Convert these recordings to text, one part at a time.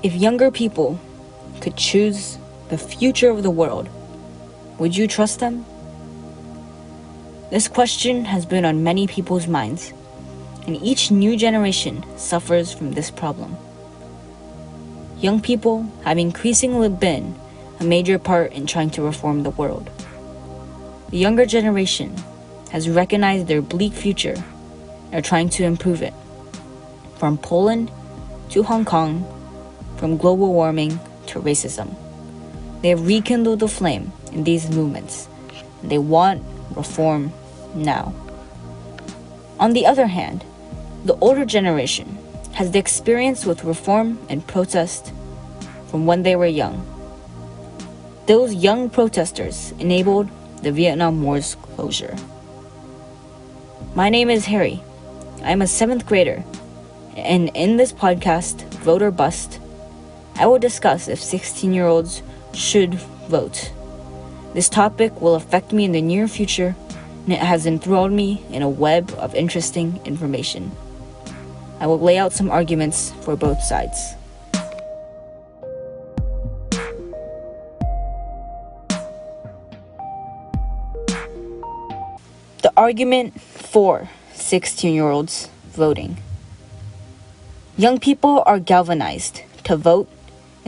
If younger people could choose the future of the world, would you trust them? This question has been on many people's minds, and each new generation suffers from this problem. Young people have increasingly been a major part in trying to reform the world. The younger generation has recognized their bleak future and are trying to improve it. From Poland to Hong Kong, from global warming to racism. They have rekindled the flame in these movements. They want reform now. On the other hand, the older generation has the experience with reform and protest from when they were young. Those young protesters enabled the Vietnam War's closure. My name is Harry. I'm a seventh grader, and in this podcast, Vote or Bust, I will discuss if 16 year olds should vote. This topic will affect me in the near future, and it has enthralled me in a web of interesting information. I will lay out some arguments for both sides. The argument for 16 year olds voting. Young people are galvanized to vote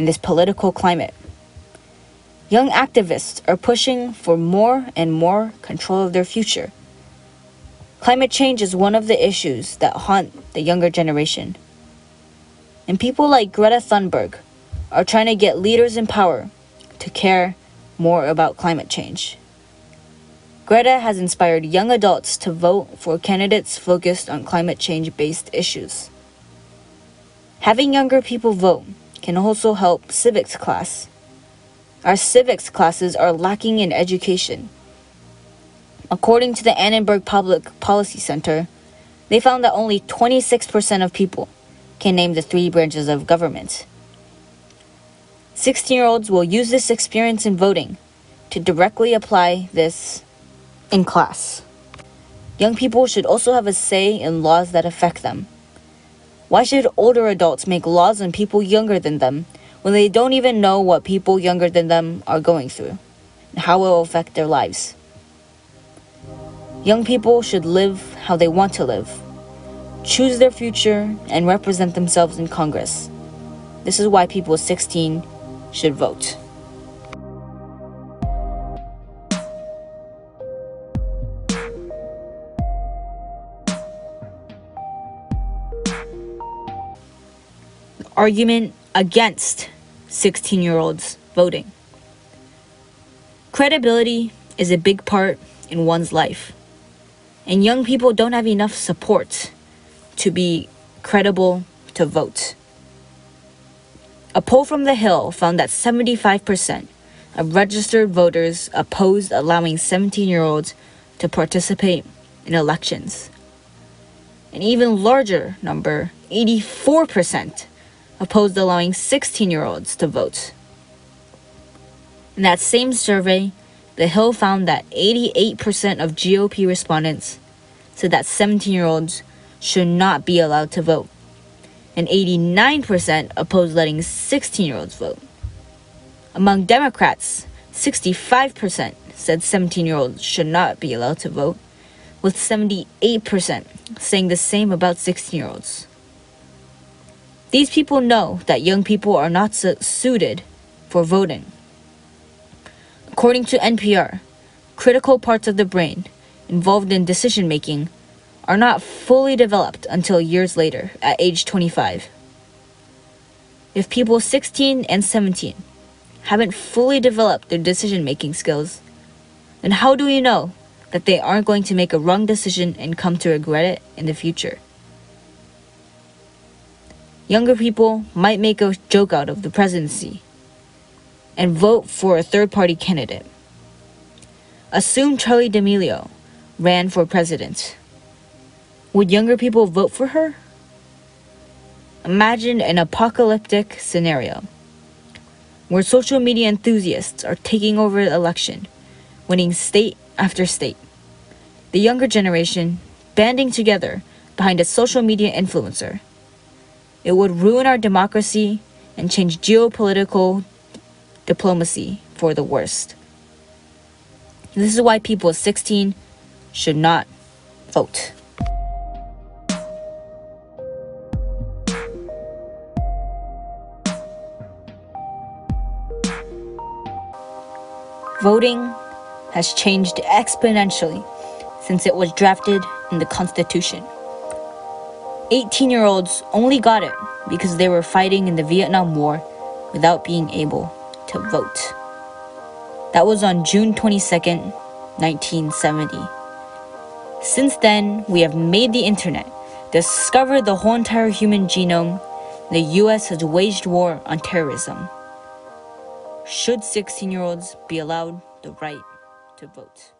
in this political climate. Young activists are pushing for more and more control of their future. Climate change is one of the issues that haunt the younger generation. And people like Greta Thunberg are trying to get leaders in power to care more about climate change. Greta has inspired young adults to vote for candidates focused on climate change based issues. Having younger people vote can also help civics class our civics classes are lacking in education. According to the Annenberg Public Policy Center, they found that only 26% of people can name the three branches of government. 16 year olds will use this experience in voting to directly apply this in class. Young people should also have a say in laws that affect them. Why should older adults make laws on people younger than them when they don't even know what people younger than them are going through and how it will affect their lives. Young people should live how they want to live, choose their future, and represent themselves in Congress. This is why people 16 should vote. Argument against 16 year olds voting. Credibility is a big part in one's life, and young people don't have enough support to be credible to vote. A poll from The Hill found that 75% of registered voters opposed allowing 17 year olds to participate in elections. An even larger number, 84%, opposed allowing 16 year olds to vote. In that same survey, The Hill found that 88% of GOP respondents said that 17 year olds should not be allowed to vote, and 89% opposed letting 16 year olds vote. Among Democrats, 65% said 17 year olds should not be allowed to vote, with 78% saying the same about 16 year olds. These people know that young people are not su- suited for voting. According to NPR, critical parts of the brain involved in decision making are not fully developed until years later, at age 25. If people 16 and 17 haven't fully developed their decision making skills, then how do we know that they aren't going to make a wrong decision and come to regret it in the future? Younger people might make a joke out of the presidency and vote for a third party candidate. Assume Charli D'Amelio ran for president. Would younger people vote for her? Imagine an apocalyptic scenario where social media enthusiasts are taking over the election, winning state after state. The younger generation banding together behind a social media influencer it would ruin our democracy and change geopolitical diplomacy for the worst. This is why people 16 should not vote. Voting has changed exponentially since it was drafted in the Constitution. 18 year olds only got it because they were fighting in the Vietnam War without being able to vote. That was on June 22nd, 1970. Since then, we have made the internet, discovered the whole entire human genome, the US has waged war on terrorism. Should 16 year olds be allowed the right to vote?